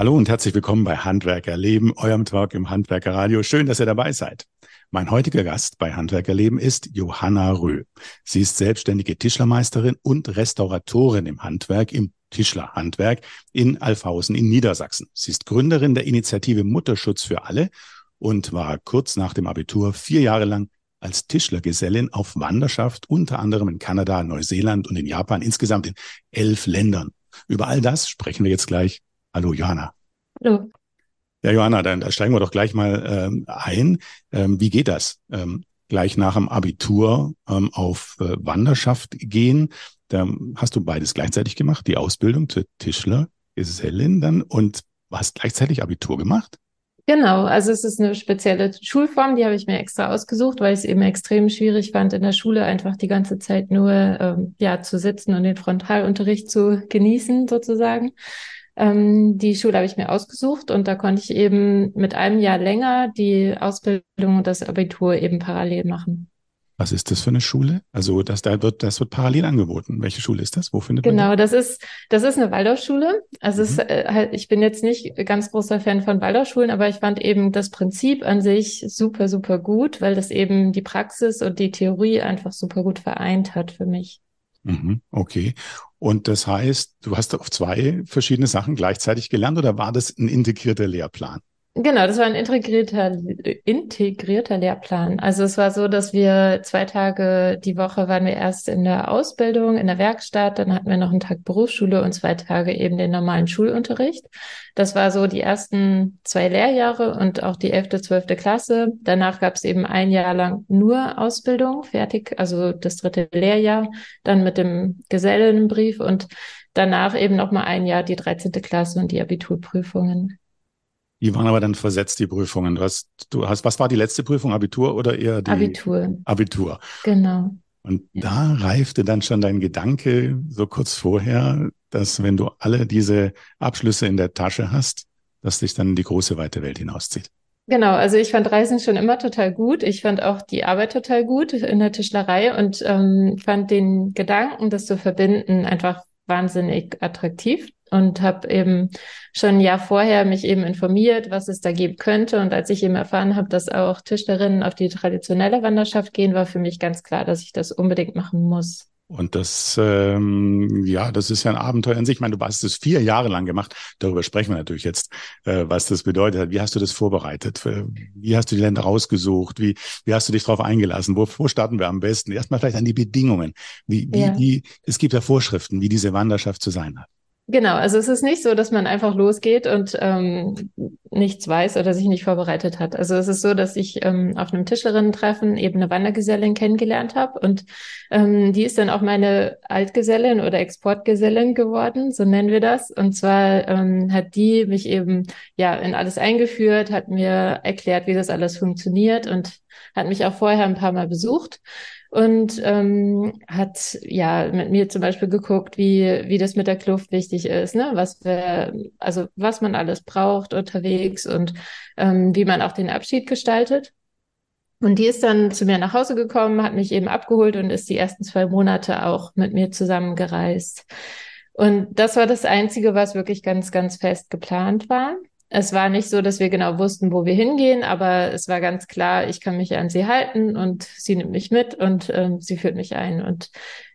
Hallo und herzlich willkommen bei Handwerkerleben, eurem Talk im Handwerkerradio. Schön, dass ihr dabei seid. Mein heutiger Gast bei Handwerkerleben ist Johanna Röh. Sie ist selbstständige Tischlermeisterin und Restauratorin im Handwerk, im Tischlerhandwerk in Alfhausen in Niedersachsen. Sie ist Gründerin der Initiative Mutterschutz für alle und war kurz nach dem Abitur vier Jahre lang als Tischlergesellin auf Wanderschaft, unter anderem in Kanada, Neuseeland und in Japan, insgesamt in elf Ländern. Über all das sprechen wir jetzt gleich Hallo Johanna. Hallo. Ja, Johanna, dann da steigen wir doch gleich mal ähm, ein. Ähm, wie geht das? Ähm, gleich nach dem Abitur ähm, auf äh, Wanderschaft gehen. Da hast du beides gleichzeitig gemacht, die Ausbildung zur Tischler, Gesellin dann und hast gleichzeitig Abitur gemacht? Genau, also es ist eine spezielle Schulform, die habe ich mir extra ausgesucht, weil ich es eben extrem schwierig fand, in der Schule einfach die ganze Zeit nur ähm, ja zu sitzen und den Frontalunterricht zu genießen sozusagen. Ähm, die Schule habe ich mir ausgesucht und da konnte ich eben mit einem Jahr länger die Ausbildung und das Abitur eben parallel machen. Was ist das für eine Schule? Also das da wird das wird parallel angeboten. Welche Schule ist das? Wo findet genau, man Genau, das ist das ist eine Waldorfschule. Also mhm. es, äh, halt, ich bin jetzt nicht ganz großer Fan von Waldorfschulen, aber ich fand eben das Prinzip an sich super super gut, weil das eben die Praxis und die Theorie einfach super gut vereint hat für mich. Mhm, okay. Und das heißt, du hast auf zwei verschiedene Sachen gleichzeitig gelernt oder war das ein integrierter Lehrplan? Genau, das war ein integrierter, integrierter Lehrplan. Also es war so, dass wir zwei Tage die Woche waren wir erst in der Ausbildung, in der Werkstatt, dann hatten wir noch einen Tag Berufsschule und zwei Tage eben den normalen Schulunterricht. Das war so die ersten zwei Lehrjahre und auch die elfte, zwölfte Klasse. Danach gab es eben ein Jahr lang nur Ausbildung, fertig, also das dritte Lehrjahr, dann mit dem Gesellenbrief und danach eben noch mal ein Jahr die dreizehnte Klasse und die Abiturprüfungen. Die waren aber dann versetzt, die Prüfungen. Du hast, du hast, was war die letzte Prüfung? Abitur oder eher die? Abitur. Abitur. Genau. Und ja. da reifte dann schon dein Gedanke so kurz vorher, dass wenn du alle diese Abschlüsse in der Tasche hast, dass dich dann die große weite Welt hinauszieht. Genau, also ich fand Reisen schon immer total gut. Ich fand auch die Arbeit total gut in der Tischlerei und ähm, fand den Gedanken, das zu verbinden, einfach wahnsinnig attraktiv und habe eben schon ein Jahr vorher mich eben informiert, was es da geben könnte. Und als ich eben erfahren habe, dass auch Tischlerinnen auf die traditionelle Wanderschaft gehen, war für mich ganz klar, dass ich das unbedingt machen muss. Und das, ähm, ja, das ist ja ein Abenteuer in sich. Ich meine, du hast es vier Jahre lang gemacht. Darüber sprechen wir natürlich jetzt, äh, was das bedeutet. Wie hast du das vorbereitet? Wie hast du die Länder rausgesucht? Wie, wie hast du dich darauf eingelassen? Wo, wo starten wir am besten? Erstmal vielleicht an die Bedingungen. Wie, wie, ja. wie, es gibt ja Vorschriften, wie diese Wanderschaft zu sein hat. Genau, also es ist nicht so, dass man einfach losgeht und ähm, nichts weiß oder sich nicht vorbereitet hat. Also es ist so, dass ich ähm, auf einem Tischlerinnen-Treffen eben eine Wandergesellin kennengelernt habe und ähm, die ist dann auch meine Altgesellin oder Exportgesellin geworden, so nennen wir das. Und zwar ähm, hat die mich eben ja in alles eingeführt, hat mir erklärt, wie das alles funktioniert und hat mich auch vorher ein paar Mal besucht und ähm, hat ja mit mir zum Beispiel geguckt, wie, wie das mit der Kluft wichtig ist, ne? Was wir, also was man alles braucht unterwegs und ähm, wie man auch den Abschied gestaltet. Und die ist dann zu mir nach Hause gekommen, hat mich eben abgeholt und ist die ersten zwei Monate auch mit mir zusammengereist. Und das war das Einzige, was wirklich ganz, ganz fest geplant war. Es war nicht so, dass wir genau wussten, wo wir hingehen, aber es war ganz klar, ich kann mich an sie halten und sie nimmt mich mit und ähm, sie führt mich ein. Und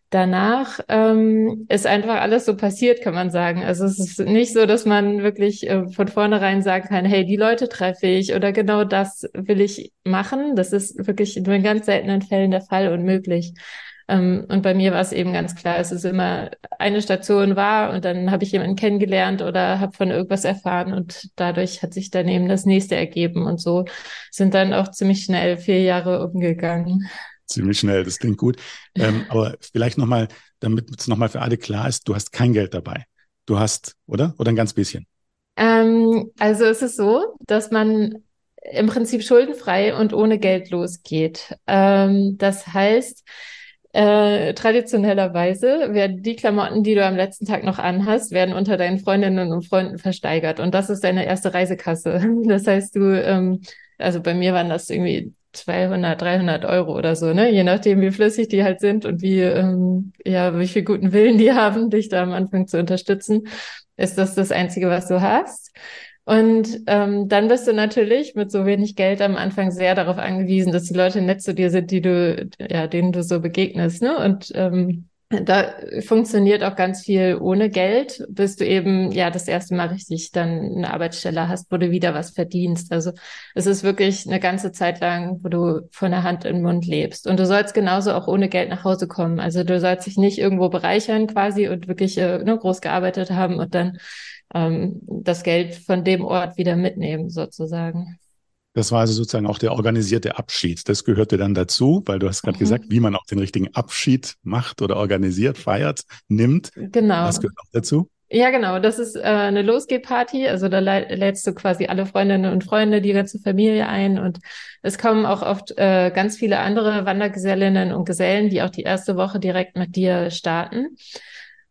danach ähm, ist einfach alles so passiert, kann man sagen. Also es ist nicht so, dass man wirklich äh, von vornherein sagen kann, hey, die Leute treffe ich oder genau das will ich machen. Das ist wirklich nur in ganz seltenen Fällen der Fall unmöglich. Ähm, und bei mir war es eben ganz klar, es ist immer eine Station war und dann habe ich jemanden kennengelernt oder habe von irgendwas erfahren und dadurch hat sich dann eben das nächste ergeben und so sind dann auch ziemlich schnell vier Jahre umgegangen. Ziemlich schnell, das klingt gut. Ähm, aber vielleicht nochmal, damit es nochmal für alle klar ist, du hast kein Geld dabei. Du hast, oder? Oder ein ganz bisschen? Ähm, also es ist so, dass man im Prinzip schuldenfrei und ohne Geld losgeht. Ähm, das heißt, äh, traditionellerweise werden die Klamotten, die du am letzten Tag noch anhast, werden unter deinen Freundinnen und Freunden versteigert. Und das ist deine erste Reisekasse. Das heißt, du, ähm, also bei mir waren das irgendwie 200, 300 Euro oder so, ne? Je nachdem, wie flüssig die halt sind und wie, ähm, ja, wie viel guten Willen die haben, dich da am Anfang zu unterstützen. ist das das Einzige, was du hast. Und ähm, dann bist du natürlich mit so wenig Geld am Anfang sehr darauf angewiesen, dass die Leute nett zu dir sind, die du, ja, denen du so begegnest. Ne? Und ähm, da funktioniert auch ganz viel ohne Geld, bis du eben ja das erste Mal richtig dann eine Arbeitsstelle hast, wo du wieder was verdienst. Also es ist wirklich eine ganze Zeit lang, wo du von der Hand in den Mund lebst. Und du sollst genauso auch ohne Geld nach Hause kommen. Also du sollst dich nicht irgendwo bereichern quasi und wirklich äh, nur groß gearbeitet haben und dann ähm, das Geld von dem Ort wieder mitnehmen sozusagen. Das war also sozusagen auch der organisierte Abschied. Das gehörte dann dazu, weil du hast gerade mhm. gesagt, wie man auch den richtigen Abschied macht oder organisiert, feiert, nimmt. Genau. Das gehört auch dazu. Ja, genau. Das ist äh, eine Losgeh-Party. Also da lädst du quasi alle Freundinnen und Freunde, die ganze Familie ein. Und es kommen auch oft äh, ganz viele andere Wandergesellinnen und Gesellen, die auch die erste Woche direkt mit dir starten.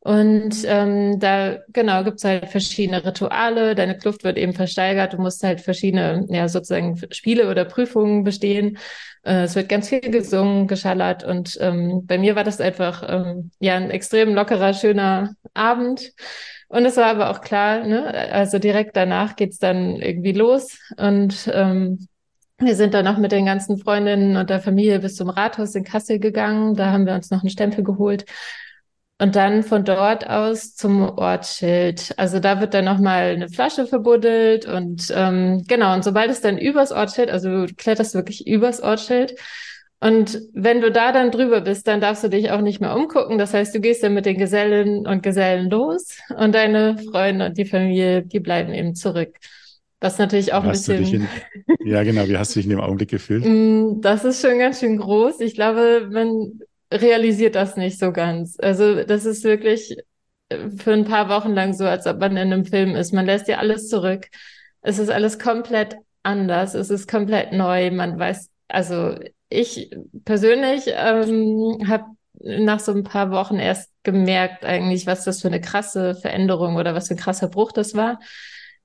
Und ähm, da, genau, gibt's halt verschiedene Rituale. Deine Kluft wird eben versteigert. Du musst halt verschiedene, ja, sozusagen Spiele oder Prüfungen bestehen. Äh, es wird ganz viel gesungen, geschallert. Und ähm, bei mir war das einfach, ähm, ja, ein extrem lockerer, schöner Abend. Und es war aber auch klar, ne, also direkt danach geht's dann irgendwie los. Und ähm, wir sind dann auch mit den ganzen Freundinnen und der Familie bis zum Rathaus in Kassel gegangen. Da haben wir uns noch einen Stempel geholt und dann von dort aus zum Ortsschild. Also da wird dann nochmal eine Flasche verbuddelt und ähm, genau, und sobald es dann übers Ortsschild, also du kletterst wirklich übers Ortsschild. Und wenn du da dann drüber bist, dann darfst du dich auch nicht mehr umgucken. Das heißt, du gehst dann mit den Gesellen und Gesellen los und deine Freunde und die Familie, die bleiben eben zurück. Was natürlich auch ein bisschen. In, ja, genau. Wie hast du dich in dem Augenblick gefühlt? Mm, das ist schon ganz schön groß. Ich glaube, man realisiert das nicht so ganz. Also das ist wirklich äh, für ein paar Wochen lang so, als ob man in einem Film ist. Man lässt ja alles zurück. Es ist alles komplett anders. Es ist komplett neu. Man weiß, also ich persönlich ähm, habe nach so ein paar Wochen erst gemerkt eigentlich, was das für eine krasse Veränderung oder was für ein krasser Bruch das war.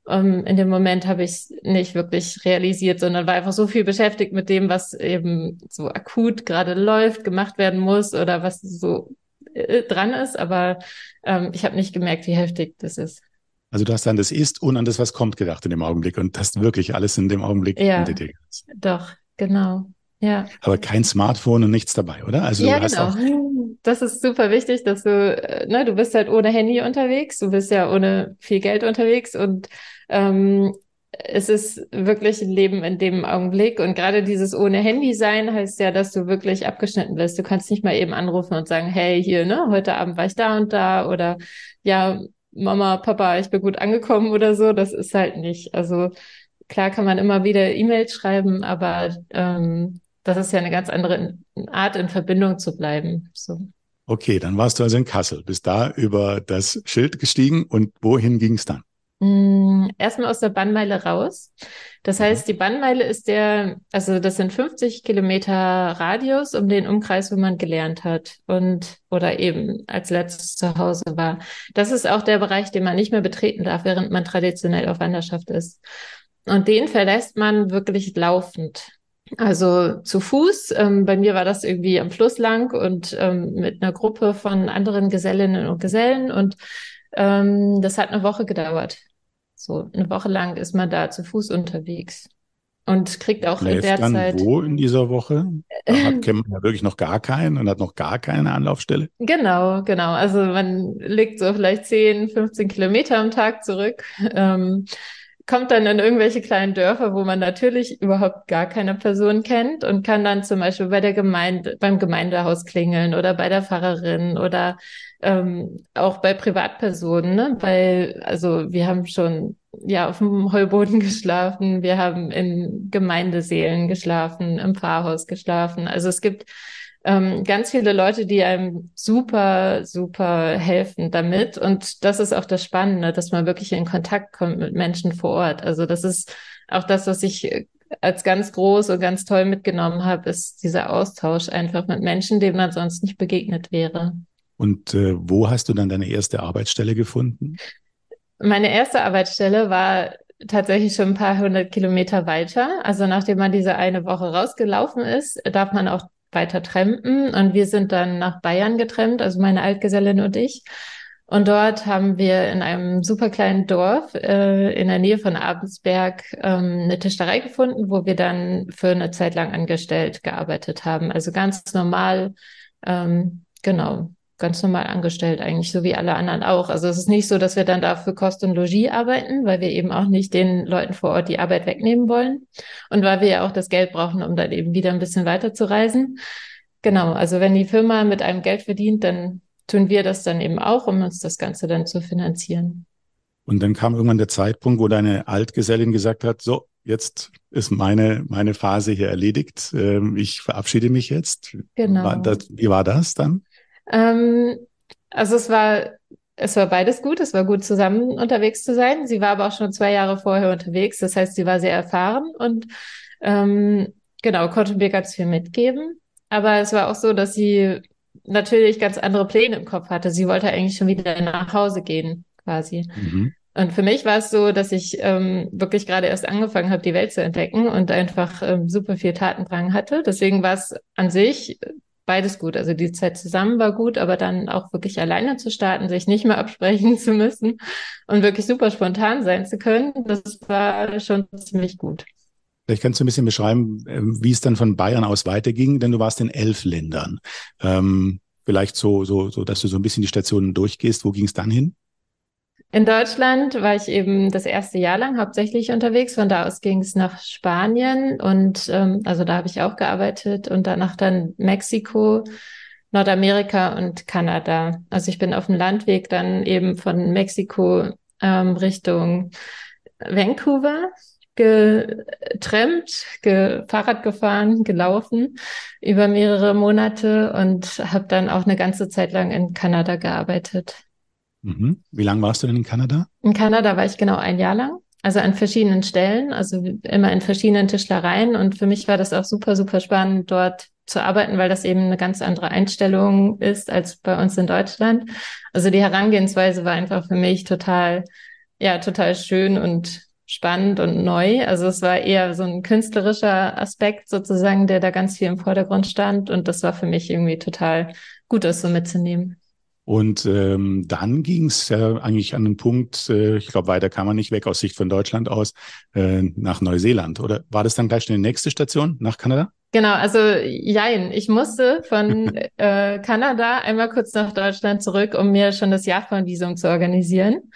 Um, ähm, in dem Moment habe ich es nicht wirklich realisiert, sondern war einfach so viel beschäftigt mit dem, was eben so akut gerade läuft, gemacht werden muss oder was so äh, dran ist. Aber ähm, ich habe nicht gemerkt, wie heftig das ist. Also du hast an das Ist und an das, was kommt gedacht in dem Augenblick und hast wirklich alles in dem Augenblick ja, hinter dir. Doch, genau. Ja. Aber kein Smartphone und nichts dabei, oder? Also ja, genau. Das ist super wichtig, dass du, äh, ne, du bist halt ohne Handy unterwegs, du bist ja ohne viel Geld unterwegs und ähm, es ist wirklich ein Leben in dem Augenblick. Und gerade dieses ohne Handy sein heißt ja, dass du wirklich abgeschnitten bist. Du kannst nicht mal eben anrufen und sagen, hey, hier, ne, heute Abend war ich da und da oder ja, Mama, Papa, ich bin gut angekommen oder so. Das ist halt nicht. Also klar kann man immer wieder E-Mails schreiben, aber ähm, das ist ja eine ganz andere Art, in Verbindung zu bleiben. So. Okay, dann warst du also in Kassel, bist da über das Schild gestiegen und wohin ging es dann? Mm, erstmal aus der Bannmeile raus. Das mhm. heißt, die Bannmeile ist der, also das sind 50 Kilometer Radius um den Umkreis, wo man gelernt hat und oder eben als letztes zu Hause war. Das ist auch der Bereich, den man nicht mehr betreten darf, während man traditionell auf Wanderschaft ist. Und den verlässt man wirklich laufend. Also zu Fuß. Ähm, bei mir war das irgendwie am Fluss lang und ähm, mit einer Gruppe von anderen Gesellinnen und Gesellen. Und ähm, das hat eine Woche gedauert. So eine Woche lang ist man da zu Fuß unterwegs und kriegt auch Schläft in der dann Zeit. Wo in dieser Woche? Da hat, man ja wirklich noch gar keinen und hat noch gar keine Anlaufstelle. Genau, genau. Also man liegt so vielleicht 10, 15 Kilometer am Tag zurück. Ähm, kommt dann in irgendwelche kleinen Dörfer, wo man natürlich überhaupt gar keine Person kennt und kann dann zum Beispiel bei der Gemeinde, beim Gemeindehaus klingeln oder bei der Pfarrerin oder ähm, auch bei Privatpersonen, ne? Weil, also wir haben schon ja auf dem Heuboden geschlafen, wir haben in Gemeindeseelen geschlafen, im Pfarrhaus geschlafen. Also es gibt ähm, ganz viele Leute, die einem super, super helfen damit. Und das ist auch das Spannende, dass man wirklich in Kontakt kommt mit Menschen vor Ort. Also das ist auch das, was ich äh, als ganz groß und ganz toll mitgenommen habe, ist dieser Austausch einfach mit Menschen, denen man sonst nicht begegnet wäre. Und äh, wo hast du dann deine erste Arbeitsstelle gefunden? Meine erste Arbeitsstelle war tatsächlich schon ein paar hundert Kilometer weiter. Also nachdem man diese eine Woche rausgelaufen ist, darf man auch weiter trampen. Und wir sind dann nach Bayern getrennt, also meine Altgesellin und ich. Und dort haben wir in einem super kleinen Dorf äh, in der Nähe von Abensberg ähm, eine Tischlerei gefunden, wo wir dann für eine Zeit lang angestellt gearbeitet haben. Also ganz normal, ähm, genau, ganz normal angestellt eigentlich, so wie alle anderen auch. Also es ist nicht so, dass wir dann dafür Kost und Logis arbeiten, weil wir eben auch nicht den Leuten vor Ort die Arbeit wegnehmen wollen und weil wir ja auch das Geld brauchen, um dann eben wieder ein bisschen weiter zu reisen. Genau, also wenn die Firma mit einem Geld verdient, dann tun wir das dann eben auch, um uns das Ganze dann zu finanzieren. Und dann kam irgendwann der Zeitpunkt, wo deine Altgesellin gesagt hat, so, jetzt ist meine, meine Phase hier erledigt. Ähm, ich verabschiede mich jetzt. Genau. War das, wie war das dann? Ähm, also es war, es war beides gut. Es war gut, zusammen unterwegs zu sein. Sie war aber auch schon zwei Jahre vorher unterwegs. Das heißt, sie war sehr erfahren und ähm, genau, konnte mir ganz viel mitgeben. Aber es war auch so, dass sie natürlich ganz andere Pläne im Kopf hatte. Sie wollte eigentlich schon wieder nach Hause gehen, quasi. Mhm. Und für mich war es so, dass ich ähm, wirklich gerade erst angefangen habe, die Welt zu entdecken und einfach ähm, super viel Tatendrang hatte. Deswegen war es an sich beides gut. Also die Zeit zusammen war gut, aber dann auch wirklich alleine zu starten, sich nicht mehr absprechen zu müssen und wirklich super spontan sein zu können, das war schon ziemlich gut. Vielleicht kannst du ein bisschen beschreiben, ähm, wie es dann von Bayern aus weiterging, denn du warst in elf Ländern. Ähm, vielleicht so, so, so, dass du so ein bisschen die Stationen durchgehst. Wo ging es dann hin? In Deutschland war ich eben das erste Jahr lang hauptsächlich unterwegs. Von da aus ging es nach Spanien und ähm, also da habe ich auch gearbeitet und danach dann Mexiko, Nordamerika und Kanada. Also ich bin auf dem Landweg dann eben von Mexiko ähm, Richtung Vancouver getrennt, ge Fahrrad gefahren, gelaufen über mehrere Monate und habe dann auch eine ganze Zeit lang in Kanada gearbeitet. Mhm. Wie lange warst du denn in Kanada? In Kanada war ich genau ein Jahr lang. Also an verschiedenen Stellen, also immer in verschiedenen Tischlereien. Und für mich war das auch super, super spannend, dort zu arbeiten, weil das eben eine ganz andere Einstellung ist als bei uns in Deutschland. Also die Herangehensweise war einfach für mich total, ja, total schön und spannend und neu. Also es war eher so ein künstlerischer Aspekt sozusagen, der da ganz viel im Vordergrund stand. Und das war für mich irgendwie total gut, das so mitzunehmen. Und ähm, dann ging es ja eigentlich an den Punkt, äh, ich glaube, weiter kann man nicht weg aus Sicht von Deutschland aus, äh, nach Neuseeland. Oder war das dann gleich schon die nächste Station nach Kanada? Genau, also jein, ich musste von äh, Kanada einmal kurz nach Deutschland zurück, um mir schon das Japan-Visum zu organisieren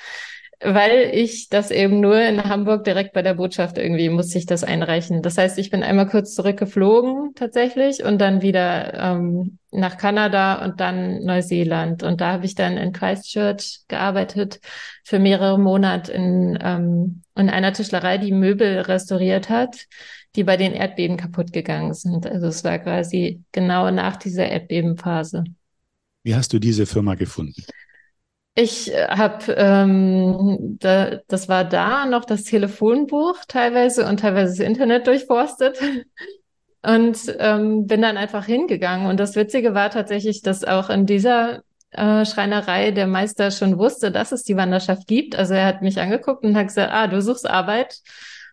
weil ich das eben nur in Hamburg direkt bei der Botschaft irgendwie musste ich das einreichen. Das heißt, ich bin einmal kurz zurückgeflogen tatsächlich und dann wieder ähm, nach Kanada und dann Neuseeland. Und da habe ich dann in Christchurch gearbeitet für mehrere Monate in, ähm, in einer Tischlerei, die Möbel restauriert hat, die bei den Erdbeben kaputt gegangen sind. Also es war quasi genau nach dieser Erdbebenphase. Wie hast du diese Firma gefunden? Ich äh, habe, ähm, da, das war da noch das Telefonbuch teilweise und teilweise das Internet durchforstet und ähm, bin dann einfach hingegangen. Und das Witzige war tatsächlich, dass auch in dieser äh, Schreinerei der Meister schon wusste, dass es die Wanderschaft gibt. Also er hat mich angeguckt und hat gesagt, ah, du suchst Arbeit.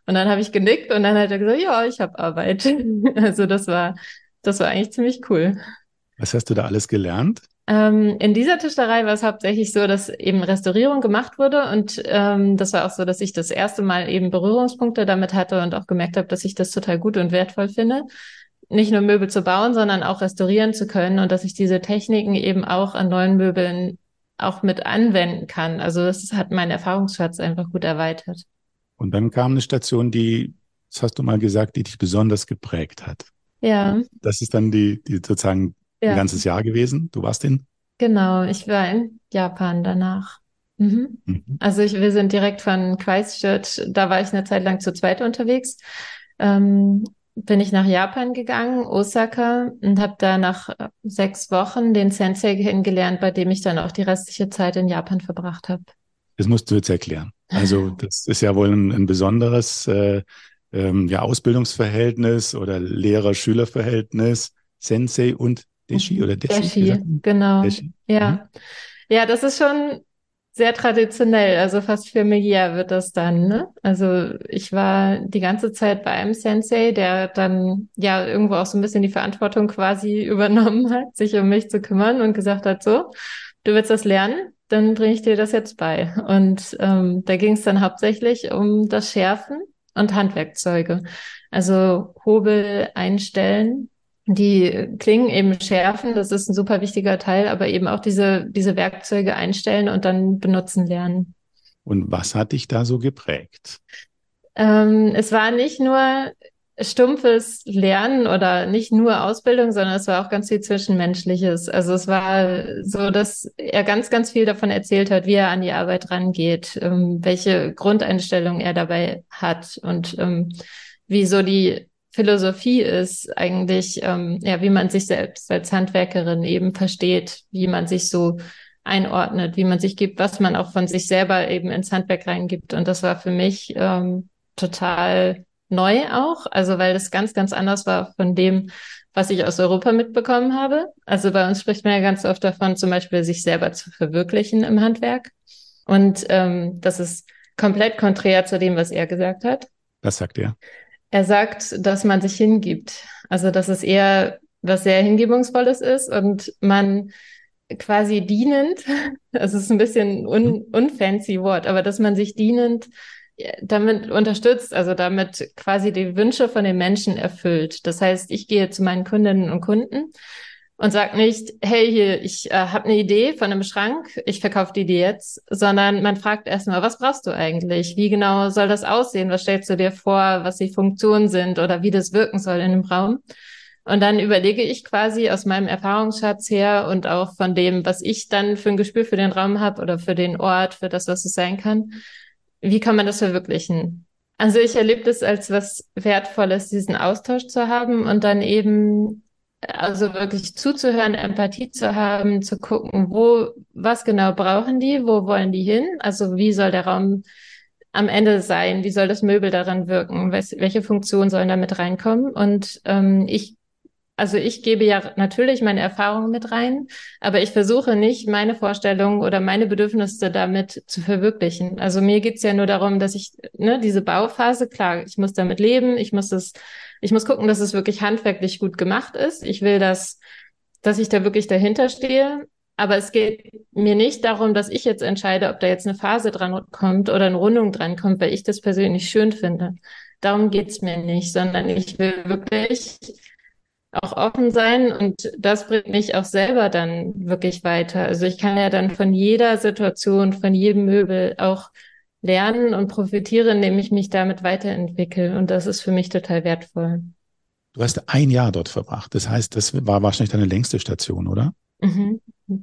Und dann habe ich genickt und dann hat er gesagt, ja, ich habe Arbeit. also das war, das war eigentlich ziemlich cool. Was hast du da alles gelernt? Ähm, in dieser Tischlerei war es hauptsächlich so, dass eben Restaurierung gemacht wurde und ähm, das war auch so, dass ich das erste Mal eben Berührungspunkte damit hatte und auch gemerkt habe, dass ich das total gut und wertvoll finde, nicht nur Möbel zu bauen, sondern auch restaurieren zu können und dass ich diese Techniken eben auch an neuen Möbeln auch mit anwenden kann. Also das hat meinen Erfahrungsschatz einfach gut erweitert. Und dann kam eine Station, die, das hast du mal gesagt, die dich besonders geprägt hat. Ja. Das ist dann die, die sozusagen ja. ein ganzes Jahr gewesen. Du warst in? Genau, ich war in Japan danach. Mhm. Mhm. Also ich, wir sind direkt von Christchurch, da war ich eine Zeit lang zu zweit unterwegs. Ähm, bin ich nach Japan gegangen, Osaka, und habe da nach sechs Wochen den Sensei kennengelernt, bei dem ich dann auch die restliche Zeit in Japan verbracht habe. Das musst du jetzt erklären. Also das ist ja wohl ein, ein besonderes äh, ähm, ja, Ausbildungsverhältnis oder Lehrer-Schüler-Verhältnis, Sensei und Deshi oder Deshi? Deshi, genau. Deshi. Ja. Mhm. ja, das ist schon sehr traditionell, also fast familiär wird das dann. Ne? Also ich war die ganze Zeit bei einem Sensei, der dann ja irgendwo auch so ein bisschen die Verantwortung quasi übernommen hat, sich um mich zu kümmern und gesagt hat, so, du willst das lernen, dann bringe ich dir das jetzt bei. Und ähm, da ging es dann hauptsächlich um das Schärfen und Handwerkzeuge. Also Hobel einstellen, die Klingen eben schärfen, das ist ein super wichtiger Teil, aber eben auch diese, diese Werkzeuge einstellen und dann benutzen lernen. Und was hat dich da so geprägt? Ähm, es war nicht nur stumpfes Lernen oder nicht nur Ausbildung, sondern es war auch ganz viel Zwischenmenschliches. Also es war so, dass er ganz, ganz viel davon erzählt hat, wie er an die Arbeit rangeht, ähm, welche Grundeinstellung er dabei hat und ähm, wie so die Philosophie ist eigentlich, ähm, ja, wie man sich selbst als Handwerkerin eben versteht, wie man sich so einordnet, wie man sich gibt, was man auch von sich selber eben ins Handwerk reingibt. Und das war für mich ähm, total neu auch, also weil das ganz, ganz anders war von dem, was ich aus Europa mitbekommen habe. Also bei uns spricht man ja ganz oft davon, zum Beispiel sich selber zu verwirklichen im Handwerk. Und ähm, das ist komplett konträr zu dem, was er gesagt hat. Was sagt er? Er sagt, dass man sich hingibt. Also dass es eher was sehr Hingebungsvolles ist und man quasi dienend, es ist ein bisschen un, mhm. unfancy Wort, aber dass man sich dienend damit unterstützt, also damit quasi die Wünsche von den Menschen erfüllt. Das heißt, ich gehe zu meinen Kundinnen und Kunden und sage nicht, hey, hier, ich äh, habe eine Idee von einem Schrank, ich verkaufe die dir jetzt, sondern man fragt erstmal, was brauchst du eigentlich? Wie genau soll das aussehen? Was stellst du dir vor, was die Funktionen sind oder wie das wirken soll in dem Raum? Und dann überlege ich quasi aus meinem Erfahrungsschatz her und auch von dem, was ich dann für ein Gespür für den Raum habe oder für den Ort, für das, was es sein kann, wie kann man das verwirklichen? Also ich erlebe das als was Wertvolles, diesen Austausch zu haben und dann eben also wirklich zuzuhören, Empathie zu haben, zu gucken, wo, was genau brauchen die, wo wollen die hin? Also wie soll der Raum am Ende sein? Wie soll das Möbel daran wirken? Welche Funktionen sollen da mit reinkommen? Und ähm, ich also ich gebe ja natürlich meine Erfahrungen mit rein, aber ich versuche nicht, meine Vorstellungen oder meine Bedürfnisse damit zu verwirklichen. Also mir geht's ja nur darum, dass ich, ne, diese Bauphase, klar, ich muss damit leben, ich muss es, ich muss gucken, dass es wirklich handwerklich gut gemacht ist. Ich will, dass, dass ich da wirklich dahinter stehe. Aber es geht mir nicht darum, dass ich jetzt entscheide, ob da jetzt eine Phase dran kommt oder eine Rundung dran kommt, weil ich das persönlich schön finde. Darum geht's mir nicht, sondern ich will wirklich auch offen sein und das bringt mich auch selber dann wirklich weiter. Also ich kann ja dann von jeder Situation, von jedem Möbel auch lernen und profitieren, indem ich mich damit weiterentwickle und das ist für mich total wertvoll. Du hast ein Jahr dort verbracht. Das heißt, das war wahrscheinlich deine längste Station, oder? Mhm.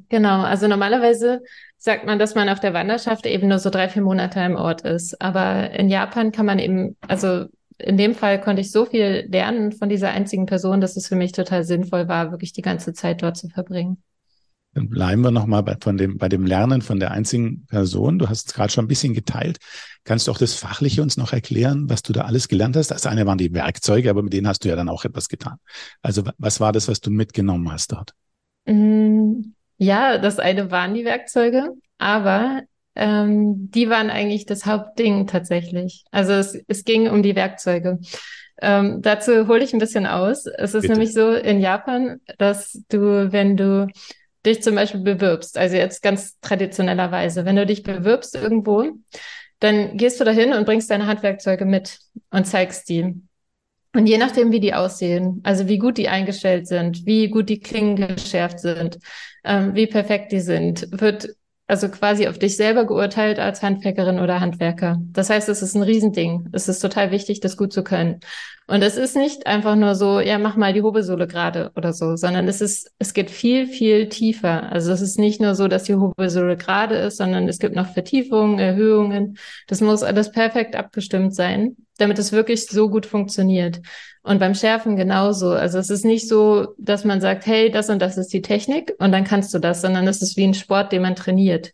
Genau. Also normalerweise sagt man, dass man auf der Wanderschaft eben nur so drei, vier Monate im Ort ist. Aber in Japan kann man eben, also in dem Fall konnte ich so viel lernen von dieser einzigen Person, dass es für mich total sinnvoll war, wirklich die ganze Zeit dort zu verbringen. Dann bleiben wir nochmal bei, von dem, bei dem Lernen von der einzigen Person. Du hast es gerade schon ein bisschen geteilt. Kannst du auch das Fachliche uns noch erklären, was du da alles gelernt hast? Das eine waren die Werkzeuge, aber mit denen hast du ja dann auch etwas getan. Also was war das, was du mitgenommen hast dort? Mm, ja, das eine waren die Werkzeuge, aber ähm, die waren eigentlich das Hauptding tatsächlich. Also es, es ging um die Werkzeuge. Ähm, dazu hole ich ein bisschen aus. Es ist Bitte. nämlich so in Japan, dass du, wenn du dich zum Beispiel bewirbst, also jetzt ganz traditionellerweise, wenn du dich bewirbst irgendwo, dann gehst du dahin und bringst deine Handwerkzeuge mit und zeigst die. Und je nachdem, wie die aussehen, also wie gut die eingestellt sind, wie gut die Klingen geschärft sind, ähm, wie perfekt die sind, wird also quasi auf dich selber geurteilt als Handwerkerin oder Handwerker. Das heißt, es ist ein Riesending. Es ist total wichtig, das gut zu können. Und es ist nicht einfach nur so, ja, mach mal die Hobelsohle gerade oder so, sondern es ist, es geht viel, viel tiefer. Also es ist nicht nur so, dass die Hobelsohle gerade ist, sondern es gibt noch Vertiefungen, Erhöhungen. Das muss alles perfekt abgestimmt sein, damit es wirklich so gut funktioniert. Und beim Schärfen genauso. Also es ist nicht so, dass man sagt, hey, das und das ist die Technik und dann kannst du das, sondern es ist wie ein Sport, den man trainiert.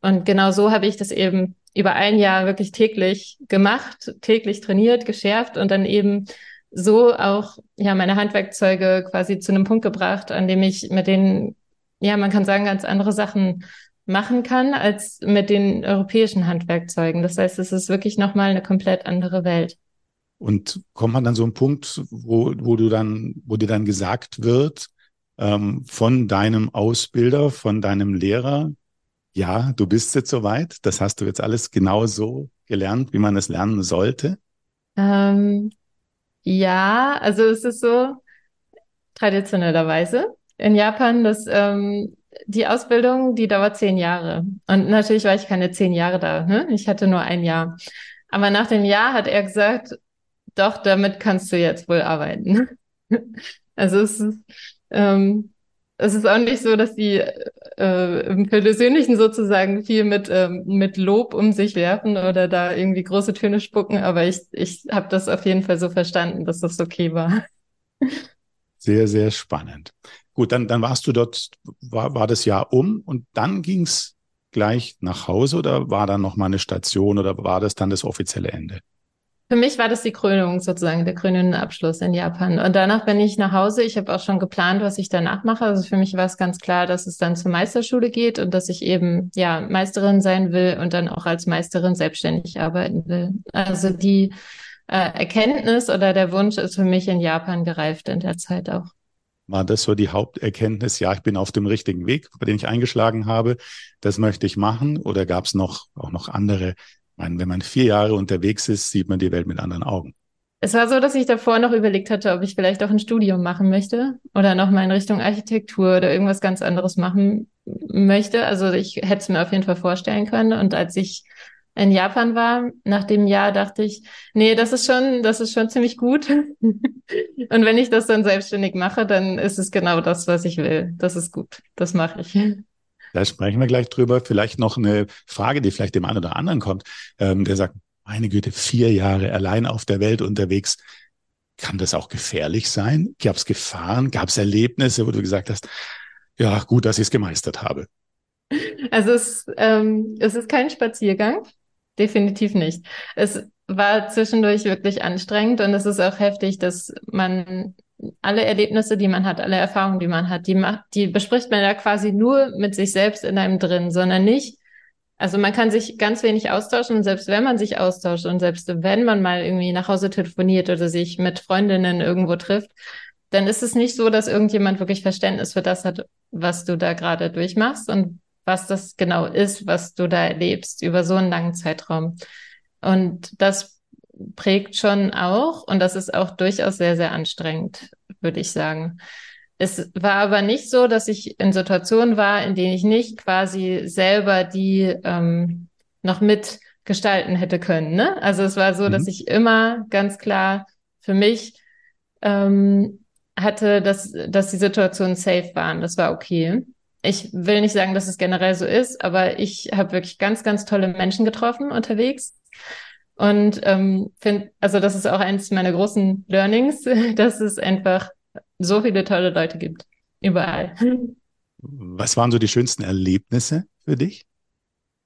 Und genau so habe ich das eben über ein Jahr wirklich täglich gemacht, täglich trainiert, geschärft und dann eben so auch ja meine Handwerkzeuge quasi zu einem Punkt gebracht, an dem ich mit denen ja man kann sagen ganz andere Sachen machen kann als mit den europäischen Handwerkzeugen. Das heißt, es ist wirklich noch mal eine komplett andere Welt. Und kommt man dann so ein Punkt, wo, wo du dann, wo dir dann gesagt wird, ähm, von deinem Ausbilder, von deinem Lehrer, ja, du bist jetzt soweit. Das hast du jetzt alles genau so gelernt, wie man es lernen sollte? Ähm, ja, also es ist so traditionellerweise in Japan, dass ähm, die Ausbildung, die dauert zehn Jahre. Und natürlich war ich keine zehn Jahre da. Ne? Ich hatte nur ein Jahr. Aber nach dem Jahr hat er gesagt, doch, damit kannst du jetzt wohl arbeiten. also es ist, ähm, es ist auch nicht so, dass die äh, im Persönlichen sozusagen viel mit, ähm, mit Lob um sich werfen oder da irgendwie große Töne spucken, aber ich, ich habe das auf jeden Fall so verstanden, dass das okay war. Sehr, sehr spannend. Gut, dann, dann warst du dort, war, war das Jahr um und dann ging's gleich nach Hause oder war da noch mal eine Station oder war das dann das offizielle Ende? Für mich war das die Krönung sozusagen, der krönende Abschluss in Japan. Und danach bin ich nach Hause. Ich habe auch schon geplant, was ich danach mache. Also für mich war es ganz klar, dass es dann zur Meisterschule geht und dass ich eben ja Meisterin sein will und dann auch als Meisterin selbstständig arbeiten will. Also die äh, Erkenntnis oder der Wunsch ist für mich in Japan gereift in der Zeit auch. War das so die Haupterkenntnis? Ja, ich bin auf dem richtigen Weg, bei dem ich eingeschlagen habe. Das möchte ich machen. Oder gab es noch auch noch andere meine, wenn man vier Jahre unterwegs ist, sieht man die Welt mit anderen Augen. Es war so, dass ich davor noch überlegt hatte, ob ich vielleicht auch ein Studium machen möchte oder noch mal in Richtung Architektur oder irgendwas ganz anderes machen möchte. Also ich hätte es mir auf jeden Fall vorstellen können. Und als ich in Japan war, nach dem Jahr dachte ich, nee, das ist schon, das ist schon ziemlich gut. Und wenn ich das dann selbstständig mache, dann ist es genau das, was ich will. Das ist gut. Das mache ich. Da sprechen wir gleich drüber. Vielleicht noch eine Frage, die vielleicht dem einen oder anderen kommt, ähm, der sagt, meine Güte, vier Jahre allein auf der Welt unterwegs. Kann das auch gefährlich sein? Gab es Gefahren? Gab es Erlebnisse, wo du gesagt hast, ja, gut, dass ich es gemeistert habe? Also es, ähm, es ist kein Spaziergang. Definitiv nicht. Es war zwischendurch wirklich anstrengend und es ist auch heftig, dass man alle Erlebnisse, die man hat, alle Erfahrungen, die man hat, die macht, die bespricht man ja quasi nur mit sich selbst in einem drin, sondern nicht. Also man kann sich ganz wenig austauschen und selbst wenn man sich austauscht und selbst wenn man mal irgendwie nach Hause telefoniert oder sich mit Freundinnen irgendwo trifft, dann ist es nicht so, dass irgendjemand wirklich Verständnis für das hat, was du da gerade durchmachst und was das genau ist, was du da erlebst über so einen langen Zeitraum. Und das prägt schon auch und das ist auch durchaus sehr, sehr anstrengend, würde ich sagen. Es war aber nicht so, dass ich in Situationen war, in denen ich nicht quasi selber die ähm, noch mitgestalten hätte können. Ne? Also es war so, mhm. dass ich immer ganz klar für mich ähm, hatte, dass, dass die Situationen safe waren. Das war okay. Ich will nicht sagen, dass es generell so ist, aber ich habe wirklich ganz, ganz tolle Menschen getroffen unterwegs und ähm, finde, also das ist auch eines meiner großen Learnings, dass es einfach so viele tolle Leute gibt. Überall. Was waren so die schönsten Erlebnisse für dich?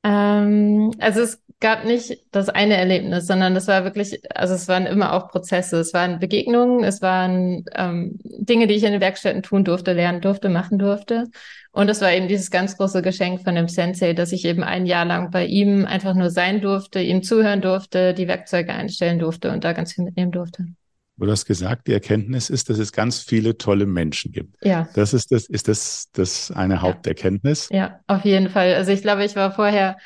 Ähm, also es gab nicht das eine Erlebnis, sondern das war wirklich, also es waren immer auch Prozesse. Es waren Begegnungen, es waren ähm, Dinge, die ich in den Werkstätten tun durfte, lernen durfte, machen durfte. Und es war eben dieses ganz große Geschenk von dem Sensei, dass ich eben ein Jahr lang bei ihm einfach nur sein durfte, ihm zuhören durfte, die Werkzeuge einstellen durfte und da ganz viel mitnehmen durfte. Du hast gesagt, die Erkenntnis ist, dass es ganz viele tolle Menschen gibt. Ja. Das ist das, ist das, das eine Haupterkenntnis? Ja, ja auf jeden Fall. Also ich glaube, ich war vorher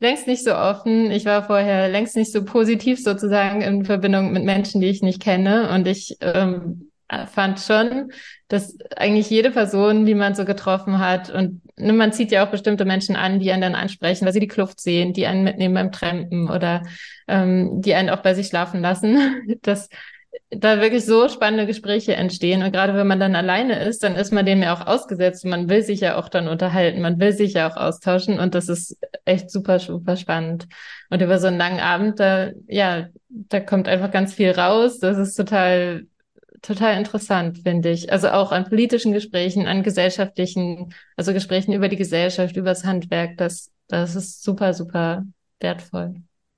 längst nicht so offen. Ich war vorher längst nicht so positiv sozusagen in Verbindung mit Menschen, die ich nicht kenne. Und ich ähm, fand schon, dass eigentlich jede Person, die man so getroffen hat, und ne, man zieht ja auch bestimmte Menschen an, die einen dann ansprechen, weil sie die Kluft sehen, die einen mitnehmen beim Trampen oder ähm, die einen auch bei sich schlafen lassen, dass da wirklich so spannende Gespräche entstehen. Und gerade wenn man dann alleine ist, dann ist man dem ja auch ausgesetzt. Man will sich ja auch dann unterhalten, man will sich ja auch austauschen und das ist echt super, super spannend. Und über so einen langen Abend, da, ja, da kommt einfach ganz viel raus. Das ist total total interessant, finde ich. Also auch an politischen Gesprächen, an gesellschaftlichen, also Gesprächen über die Gesellschaft, über das Handwerk, das, das ist super, super wertvoll.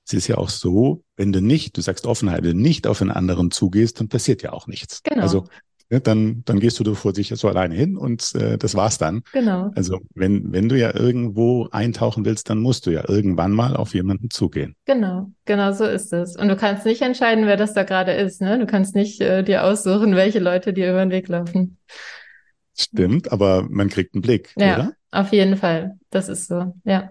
Es ist ja auch so, wenn du nicht, du sagst Offenheit, wenn du nicht auf einen anderen zugehst, dann passiert ja auch nichts. Genau. Also ja, dann, dann gehst du da vor sich so alleine hin und äh, das war's dann. Genau. Also wenn, wenn du ja irgendwo eintauchen willst, dann musst du ja irgendwann mal auf jemanden zugehen. Genau, genau so ist es. Und du kannst nicht entscheiden, wer das da gerade ist. Ne? Du kannst nicht äh, dir aussuchen, welche Leute dir über den Weg laufen. Stimmt, aber man kriegt einen Blick, ja, oder? auf jeden Fall. Das ist so, ja.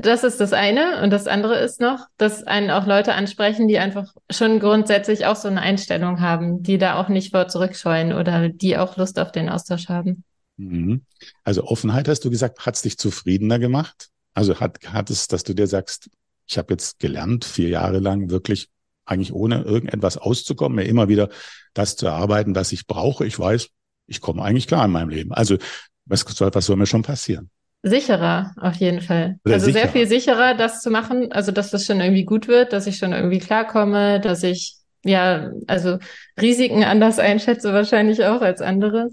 Das ist das eine. Und das andere ist noch, dass einen auch Leute ansprechen, die einfach schon grundsätzlich auch so eine Einstellung haben, die da auch nicht vor zurückscheuen oder die auch Lust auf den Austausch haben. Mhm. Also Offenheit hast du gesagt, hat es dich zufriedener gemacht? Also hat, hat es, dass du dir sagst, ich habe jetzt gelernt, vier Jahre lang wirklich eigentlich ohne irgendetwas auszukommen, mir immer wieder das zu erarbeiten, was ich brauche. Ich weiß, ich komme eigentlich klar in meinem Leben. Also was soll, was soll mir schon passieren? Sicherer, auf jeden Fall. Oder also sicherer. sehr viel sicherer, das zu machen. Also, dass das schon irgendwie gut wird, dass ich schon irgendwie klarkomme, dass ich, ja, also Risiken anders einschätze wahrscheinlich auch als andere.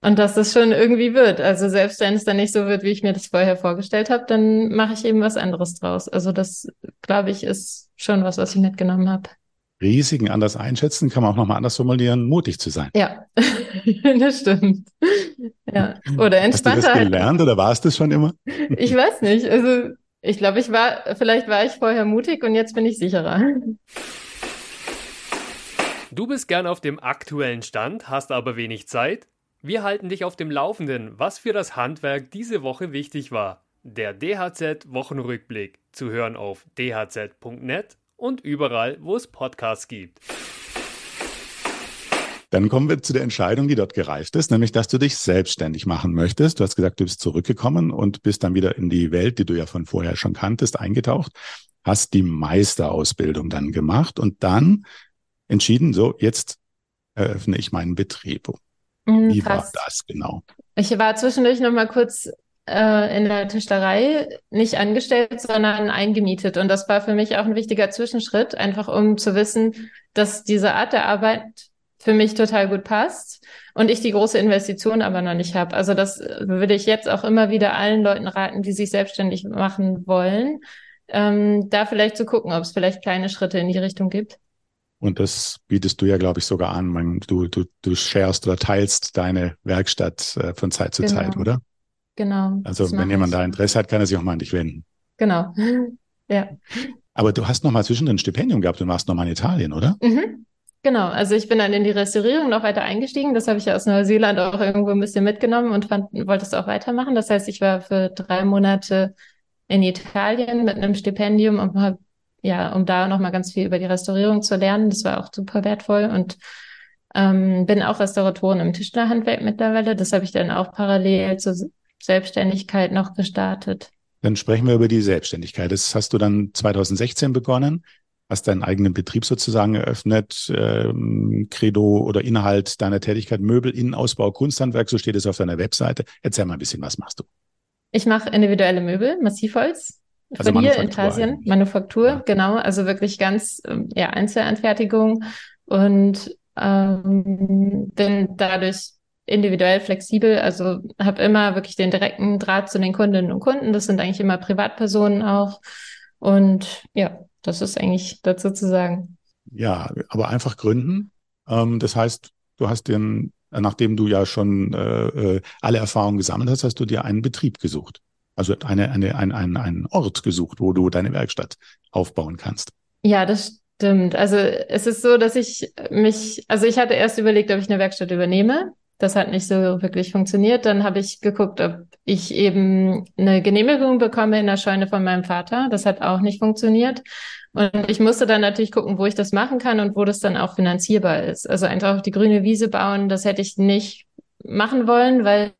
Und dass das schon irgendwie wird. Also selbst wenn es dann nicht so wird, wie ich mir das vorher vorgestellt habe, dann mache ich eben was anderes draus. Also das, glaube ich, ist schon was, was ich mitgenommen habe. Risiken anders einschätzen, kann man auch nochmal anders formulieren, mutig zu sein. Ja, das stimmt. Ja. Oder entspannter. Hast du das gelernt oder war es das schon immer? ich weiß nicht. Also ich glaube, ich war, vielleicht war ich vorher mutig und jetzt bin ich sicherer. Du bist gern auf dem aktuellen Stand, hast aber wenig Zeit? Wir halten dich auf dem Laufenden, was für das Handwerk diese Woche wichtig war. Der DHZ-Wochenrückblick zu hören auf dhz.net und überall, wo es Podcasts gibt. Dann kommen wir zu der Entscheidung, die dort gereift ist, nämlich, dass du dich selbstständig machen möchtest. Du hast gesagt, du bist zurückgekommen und bist dann wieder in die Welt, die du ja von vorher schon kanntest, eingetaucht, hast die Meisterausbildung dann gemacht und dann entschieden, so, jetzt eröffne ich meinen Betrieb. Mhm, Wie Fast. war das genau? Ich war zwischendurch noch mal kurz äh, in der Tischlerei nicht angestellt, sondern eingemietet. Und das war für mich auch ein wichtiger Zwischenschritt, einfach um zu wissen, dass diese Art der Arbeit für mich total gut passt und ich die große Investition aber noch nicht habe. Also das würde ich jetzt auch immer wieder allen Leuten raten, die sich selbstständig machen wollen, ähm, da vielleicht zu gucken, ob es vielleicht kleine Schritte in die Richtung gibt. Und das bietest du ja, glaube ich, sogar an. Man, du, du, du sharest oder teilst deine Werkstatt äh, von Zeit zu genau. Zeit, oder? Genau. Also wenn jemand da Interesse hat, kann er sich auch mal an dich wenden. Genau. ja. Aber du hast noch mal zwischen ein Stipendium gehabt und warst noch mal in Italien, oder? Mhm. Genau, also ich bin dann in die Restaurierung noch weiter eingestiegen. Das habe ich ja aus Neuseeland auch irgendwo ein bisschen mitgenommen und fand, wollte es auch weitermachen. Das heißt, ich war für drei Monate in Italien mit einem Stipendium habe ja, um da nochmal ganz viel über die Restaurierung zu lernen. Das war auch super wertvoll und ähm, bin auch Restauratorin im Tischlerhandwerk mittlerweile. Das habe ich dann auch parallel zur Selbstständigkeit noch gestartet. Dann sprechen wir über die Selbstständigkeit. Das hast du dann 2016 begonnen, hast deinen eigenen Betrieb sozusagen eröffnet, ähm, Credo oder Inhalt deiner Tätigkeit Möbel, Innenausbau, Kunsthandwerk, so steht es auf deiner Webseite. Erzähl mal ein bisschen, was machst du? Ich mache individuelle Möbel, Massivholz, also von hier in Persien, Manufaktur, ja. genau, also wirklich ganz ähm, ja, Einzelanfertigung und ähm, bin dadurch individuell flexibel, also habe immer wirklich den direkten Draht zu den Kundinnen und Kunden. Das sind eigentlich immer Privatpersonen auch. Und ja, das ist eigentlich dazu zu sagen. Ja, aber einfach gründen. Ähm, das heißt, du hast den, nachdem du ja schon äh, äh alle Erfahrungen gesammelt hast, hast du dir einen Betrieb gesucht. Also eine, eine, ein, ein, einen Ort gesucht, wo du deine Werkstatt aufbauen kannst. Ja, das stimmt. Also es ist so, dass ich mich, also ich hatte erst überlegt, ob ich eine Werkstatt übernehme. Das hat nicht so wirklich funktioniert. Dann habe ich geguckt, ob ich eben eine Genehmigung bekomme in der Scheune von meinem Vater. Das hat auch nicht funktioniert. Und ich musste dann natürlich gucken, wo ich das machen kann und wo das dann auch finanzierbar ist. Also einfach auf die grüne Wiese bauen, das hätte ich nicht machen wollen, weil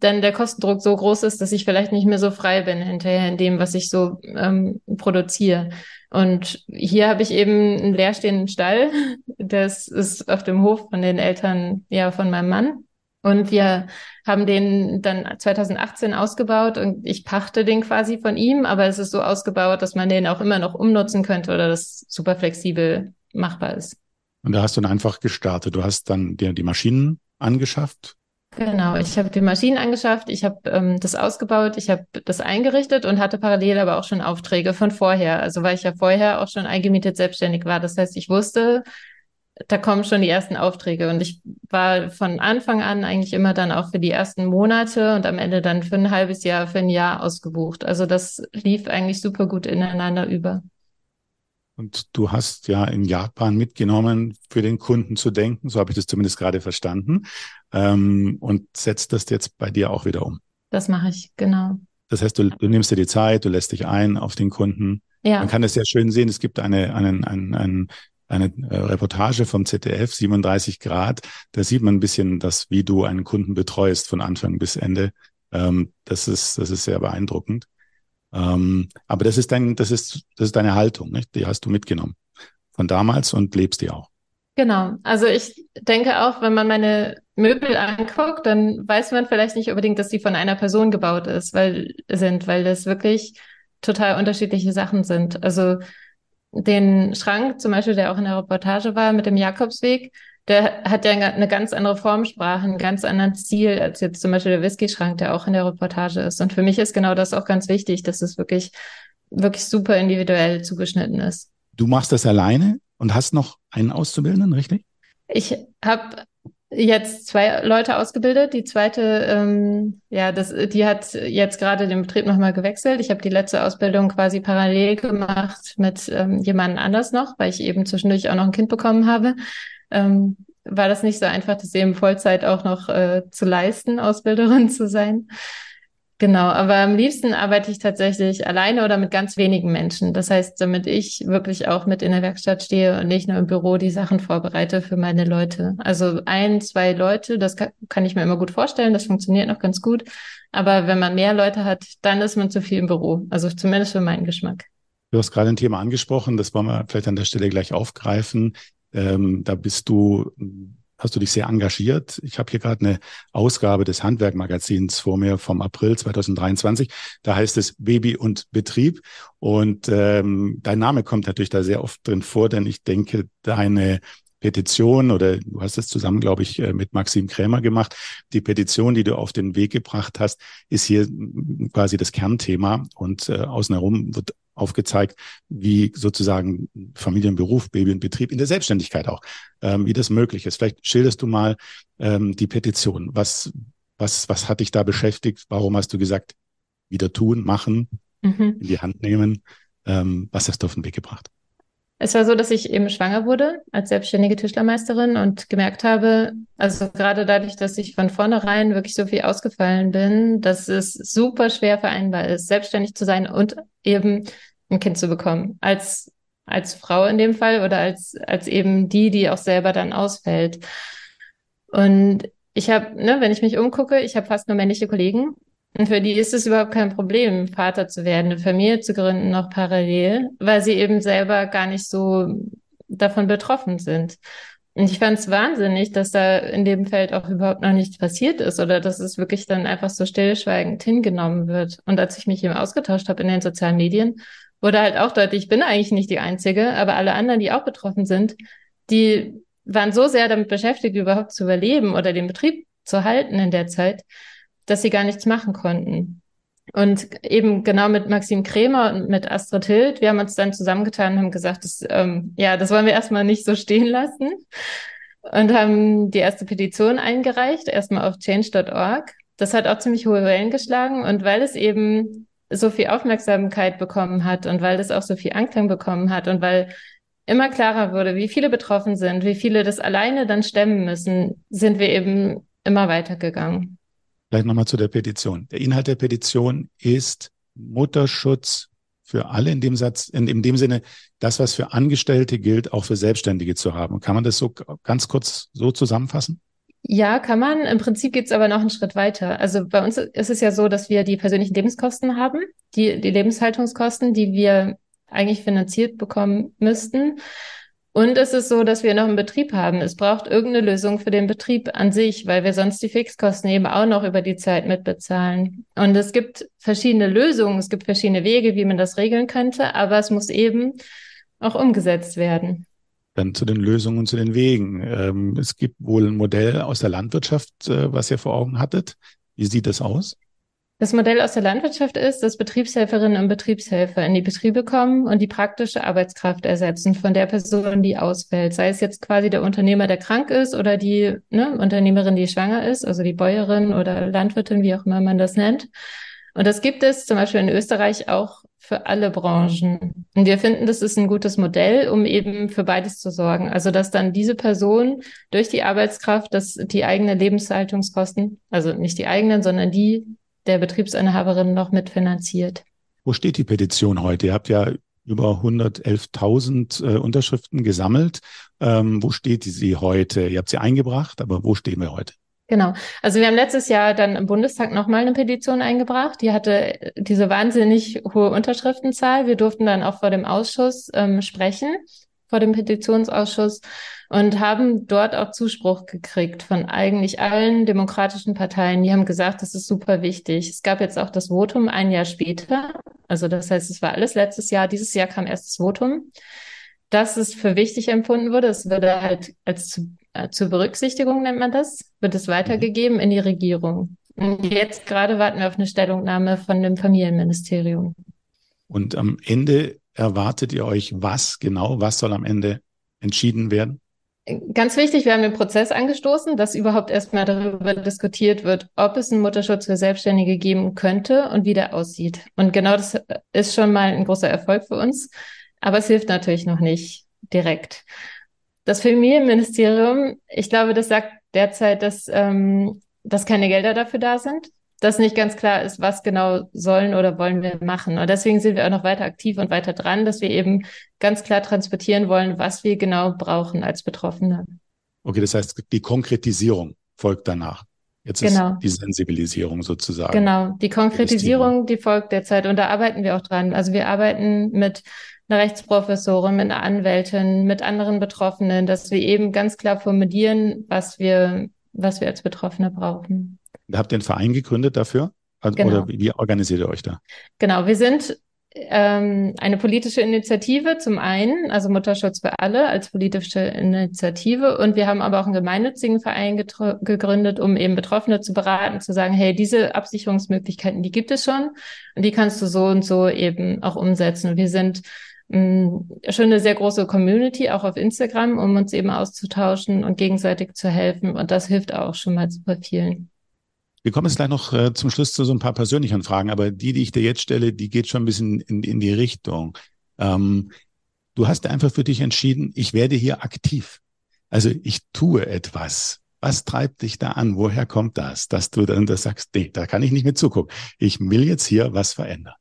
dann der Kostendruck so groß ist, dass ich vielleicht nicht mehr so frei bin hinterher in dem, was ich so ähm, produziere. Und hier habe ich eben einen leerstehenden Stall. Das ist auf dem Hof von den Eltern, ja, von meinem Mann. Und wir haben den dann 2018 ausgebaut und ich pachte den quasi von ihm, aber es ist so ausgebaut, dass man den auch immer noch umnutzen könnte oder das super flexibel machbar ist. Und da hast du dann einfach gestartet. Du hast dann dir die Maschinen angeschafft, Genau, ich habe die Maschinen angeschafft, ich habe ähm, das ausgebaut, ich habe das eingerichtet und hatte parallel aber auch schon Aufträge von vorher. Also weil ich ja vorher auch schon eingemietet selbstständig war. Das heißt, ich wusste, da kommen schon die ersten Aufträge und ich war von Anfang an eigentlich immer dann auch für die ersten Monate und am Ende dann für ein halbes Jahr, für ein Jahr ausgebucht. Also das lief eigentlich super gut ineinander über. Und du hast ja in Japan mitgenommen, für den Kunden zu denken, so habe ich das zumindest gerade verstanden, ähm, und setzt das jetzt bei dir auch wieder um. Das mache ich, genau. Das heißt, du, du nimmst dir die Zeit, du lässt dich ein auf den Kunden. Ja. Man kann es sehr schön sehen. Es gibt eine, einen, einen, einen eine äh, Reportage vom ZDF, 37 Grad. Da sieht man ein bisschen das, wie du einen Kunden betreust von Anfang bis Ende. Ähm, das ist, das ist sehr beeindruckend. Ähm, aber das ist dein, das ist, das ist deine Haltung, nicht? Die hast du mitgenommen von damals und lebst die auch. Genau. Also ich denke auch, wenn man meine Möbel anguckt, dann weiß man vielleicht nicht unbedingt, dass sie von einer Person gebaut ist, weil sind, weil das wirklich total unterschiedliche Sachen sind. Also den Schrank, zum Beispiel, der auch in der Reportage war, mit dem Jakobsweg, der hat ja eine ganz andere Formsprache, einen ganz anderen Stil als jetzt zum Beispiel der Whisky-Schrank, der auch in der Reportage ist. Und für mich ist genau das auch ganz wichtig, dass es wirklich, wirklich super individuell zugeschnitten ist. Du machst das alleine und hast noch einen Auszubildenden, richtig? Ich habe jetzt zwei Leute ausgebildet. Die zweite, ähm, ja, das, die hat jetzt gerade den Betrieb nochmal gewechselt. Ich habe die letzte Ausbildung quasi parallel gemacht mit ähm, jemandem anders noch, weil ich eben zwischendurch auch noch ein Kind bekommen habe. Ähm, war das nicht so einfach, das eben Vollzeit auch noch äh, zu leisten, Ausbilderin zu sein. Genau, aber am liebsten arbeite ich tatsächlich alleine oder mit ganz wenigen Menschen. Das heißt, damit ich wirklich auch mit in der Werkstatt stehe und nicht nur im Büro die Sachen vorbereite für meine Leute. Also ein, zwei Leute, das kann, kann ich mir immer gut vorstellen, das funktioniert noch ganz gut. Aber wenn man mehr Leute hat, dann ist man zu viel im Büro. Also zumindest für meinen Geschmack. Du hast gerade ein Thema angesprochen, das wollen wir vielleicht an der Stelle gleich aufgreifen. Ähm, da bist du hast du dich sehr engagiert. Ich habe hier gerade eine Ausgabe des Handwerkmagazins vor mir vom April 2023. Da heißt es Baby und Betrieb. Und ähm, dein Name kommt natürlich da sehr oft drin vor, denn ich denke, deine Petition oder du hast es zusammen, glaube ich, äh, mit Maxim Krämer gemacht. Die Petition, die du auf den Weg gebracht hast, ist hier quasi das Kernthema und äh, außen herum wird aufgezeigt, wie sozusagen Familienberuf, Baby und Betrieb in der Selbstständigkeit auch, ähm, wie das möglich ist. Vielleicht schilderst du mal ähm, die Petition. Was, was, was hat dich da beschäftigt? Warum hast du gesagt, wieder tun, machen, mhm. in die Hand nehmen? Ähm, was hast du auf den Weg gebracht? Es war so, dass ich eben schwanger wurde als selbstständige Tischlermeisterin und gemerkt habe, also gerade dadurch, dass ich von vornherein wirklich so viel ausgefallen bin, dass es super schwer vereinbar ist, selbstständig zu sein und eben ein Kind zu bekommen. Als, als Frau in dem Fall oder als, als eben die, die auch selber dann ausfällt. Und ich habe, ne, wenn ich mich umgucke, ich habe fast nur männliche Kollegen und für die ist es überhaupt kein Problem, Vater zu werden, eine Familie zu gründen, noch parallel, weil sie eben selber gar nicht so davon betroffen sind. Und ich fand es wahnsinnig, dass da in dem Feld auch überhaupt noch nichts passiert ist oder dass es wirklich dann einfach so stillschweigend hingenommen wird. Und als ich mich eben ausgetauscht habe in den sozialen Medien, wurde halt auch deutlich, ich bin eigentlich nicht die Einzige, aber alle anderen, die auch betroffen sind, die waren so sehr damit beschäftigt, überhaupt zu überleben oder den Betrieb zu halten in der Zeit, dass sie gar nichts machen konnten. Und eben genau mit Maxim Krämer und mit Astrid Hild, wir haben uns dann zusammengetan und haben gesagt, das, ähm, ja, das wollen wir erstmal nicht so stehen lassen. Und haben die erste Petition eingereicht, erstmal auf change.org. Das hat auch ziemlich hohe Wellen geschlagen. Und weil es eben so viel Aufmerksamkeit bekommen hat und weil es auch so viel Anklang bekommen hat und weil immer klarer wurde, wie viele betroffen sind, wie viele das alleine dann stemmen müssen, sind wir eben immer weitergegangen. Vielleicht nochmal zu der Petition. Der Inhalt der Petition ist Mutterschutz für alle in dem Satz, in, in dem Sinne, das, was für Angestellte gilt, auch für Selbstständige zu haben. Kann man das so ganz kurz so zusammenfassen? Ja, kann man. Im Prinzip geht es aber noch einen Schritt weiter. Also bei uns ist es ja so, dass wir die persönlichen Lebenskosten haben, die, die Lebenshaltungskosten, die wir eigentlich finanziert bekommen müssten. Und es ist so, dass wir noch einen Betrieb haben. Es braucht irgendeine Lösung für den Betrieb an sich, weil wir sonst die Fixkosten eben auch noch über die Zeit mitbezahlen. Und es gibt verschiedene Lösungen, es gibt verschiedene Wege, wie man das regeln könnte, aber es muss eben auch umgesetzt werden. Dann zu den Lösungen und zu den Wegen. Ähm, es gibt wohl ein Modell aus der Landwirtschaft, äh, was ihr vor Augen hattet. Wie sieht das aus? Das Modell aus der Landwirtschaft ist, dass Betriebshelferinnen und Betriebshelfer in die Betriebe kommen und die praktische Arbeitskraft ersetzen von der Person, die ausfällt. Sei es jetzt quasi der Unternehmer, der krank ist oder die ne, Unternehmerin, die schwanger ist, also die Bäuerin oder Landwirtin, wie auch immer man das nennt. Und das gibt es zum Beispiel in Österreich auch für alle Branchen. Und wir finden, das ist ein gutes Modell, um eben für beides zu sorgen. Also, dass dann diese Person durch die Arbeitskraft, dass die eigenen Lebenshaltungskosten, also nicht die eigenen, sondern die der Betriebsinhaberin noch mitfinanziert. Wo steht die Petition heute? Ihr habt ja über 111.000 äh, Unterschriften gesammelt. Ähm, wo steht sie heute? Ihr habt sie eingebracht, aber wo stehen wir heute? Genau. Also wir haben letztes Jahr dann im Bundestag nochmal eine Petition eingebracht. Die hatte diese wahnsinnig hohe Unterschriftenzahl. Wir durften dann auch vor dem Ausschuss ähm, sprechen, vor dem Petitionsausschuss und haben dort auch Zuspruch gekriegt von eigentlich allen demokratischen Parteien. Die haben gesagt, das ist super wichtig. Es gab jetzt auch das Votum ein Jahr später. Also das heißt, es war alles letztes Jahr. Dieses Jahr kam erst das Votum dass es für wichtig empfunden wurde. Es würde halt als zu, äh, zur Berücksichtigung nennt man das, wird es weitergegeben in die Regierung. Jetzt gerade warten wir auf eine Stellungnahme von dem Familienministerium. Und am Ende erwartet ihr euch was genau? Was soll am Ende entschieden werden? Ganz wichtig, wir haben den Prozess angestoßen, dass überhaupt erstmal darüber diskutiert wird, ob es einen Mutterschutz für Selbstständige geben könnte und wie der aussieht. Und genau das ist schon mal ein großer Erfolg für uns. Aber es hilft natürlich noch nicht direkt. Das Familienministerium, ich glaube, das sagt derzeit, dass, ähm, dass keine Gelder dafür da sind, dass nicht ganz klar ist, was genau sollen oder wollen wir machen. Und deswegen sind wir auch noch weiter aktiv und weiter dran, dass wir eben ganz klar transportieren wollen, was wir genau brauchen als Betroffene. Okay, das heißt, die Konkretisierung folgt danach. Jetzt genau. ist die Sensibilisierung sozusagen. Genau, die Konkretisierung, die folgt derzeit und da arbeiten wir auch dran. Also wir arbeiten mit einer Rechtsprofessorin, mit einer Anwältin, mit anderen Betroffenen, dass wir eben ganz klar formulieren, was wir, was wir als Betroffene brauchen. Habt ihr einen Verein gegründet dafür? Also, genau. Oder wie organisiert ihr euch da? Genau, wir sind ähm, eine politische Initiative zum einen, also Mutterschutz für alle als politische Initiative. Und wir haben aber auch einen gemeinnützigen Verein gegründet, um eben Betroffene zu beraten, zu sagen, hey, diese Absicherungsmöglichkeiten, die gibt es schon und die kannst du so und so eben auch umsetzen. Wir sind schon eine sehr große Community, auch auf Instagram, um uns eben auszutauschen und gegenseitig zu helfen. Und das hilft auch schon mal super vielen. Wir kommen jetzt gleich noch äh, zum Schluss zu so ein paar persönlichen Fragen, aber die, die ich dir jetzt stelle, die geht schon ein bisschen in, in die Richtung. Ähm, du hast einfach für dich entschieden, ich werde hier aktiv. Also ich tue etwas. Was treibt dich da an? Woher kommt das, dass du dann das sagst, nee, da kann ich nicht mehr zugucken. Ich will jetzt hier was verändern.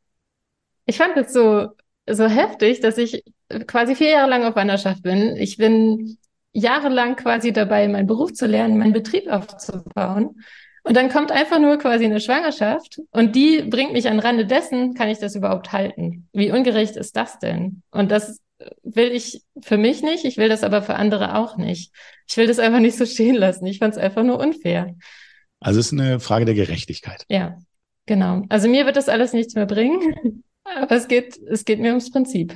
Ich fand es so so heftig, dass ich quasi vier Jahre lang auf Wanderschaft bin. Ich bin jahrelang quasi dabei, meinen Beruf zu lernen, meinen Betrieb aufzubauen. Und dann kommt einfach nur quasi eine Schwangerschaft und die bringt mich an Rande dessen, kann ich das überhaupt halten? Wie ungerecht ist das denn? Und das will ich für mich nicht, ich will das aber für andere auch nicht. Ich will das einfach nicht so stehen lassen. Ich fand es einfach nur unfair. Also es ist eine Frage der Gerechtigkeit. Ja, genau. Also mir wird das alles nichts mehr bringen. Aber es geht, es geht mir ums Prinzip.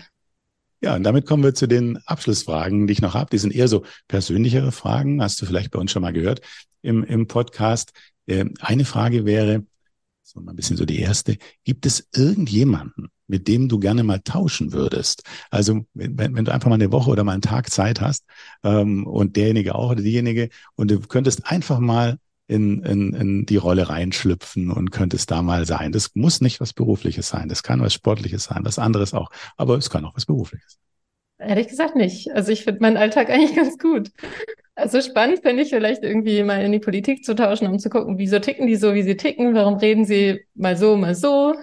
Ja, und damit kommen wir zu den Abschlussfragen, die ich noch habe. Die sind eher so persönlichere Fragen, hast du vielleicht bei uns schon mal gehört im, im Podcast. Äh, eine Frage wäre, so mal ein bisschen so die erste, gibt es irgendjemanden, mit dem du gerne mal tauschen würdest? Also wenn, wenn du einfach mal eine Woche oder mal einen Tag Zeit hast ähm, und derjenige auch oder diejenige und du könntest einfach mal in, in, in die Rolle reinschlüpfen und könnte es da mal sein. Das muss nicht was Berufliches sein. Das kann was Sportliches sein, was anderes auch. Aber es kann auch was Berufliches. Ehrlich gesagt nicht. Also ich finde meinen Alltag eigentlich ganz gut. Also spannend finde ich vielleicht irgendwie mal in die Politik zu tauschen, um zu gucken, wieso ticken die so, wie sie ticken, warum reden sie mal so, mal so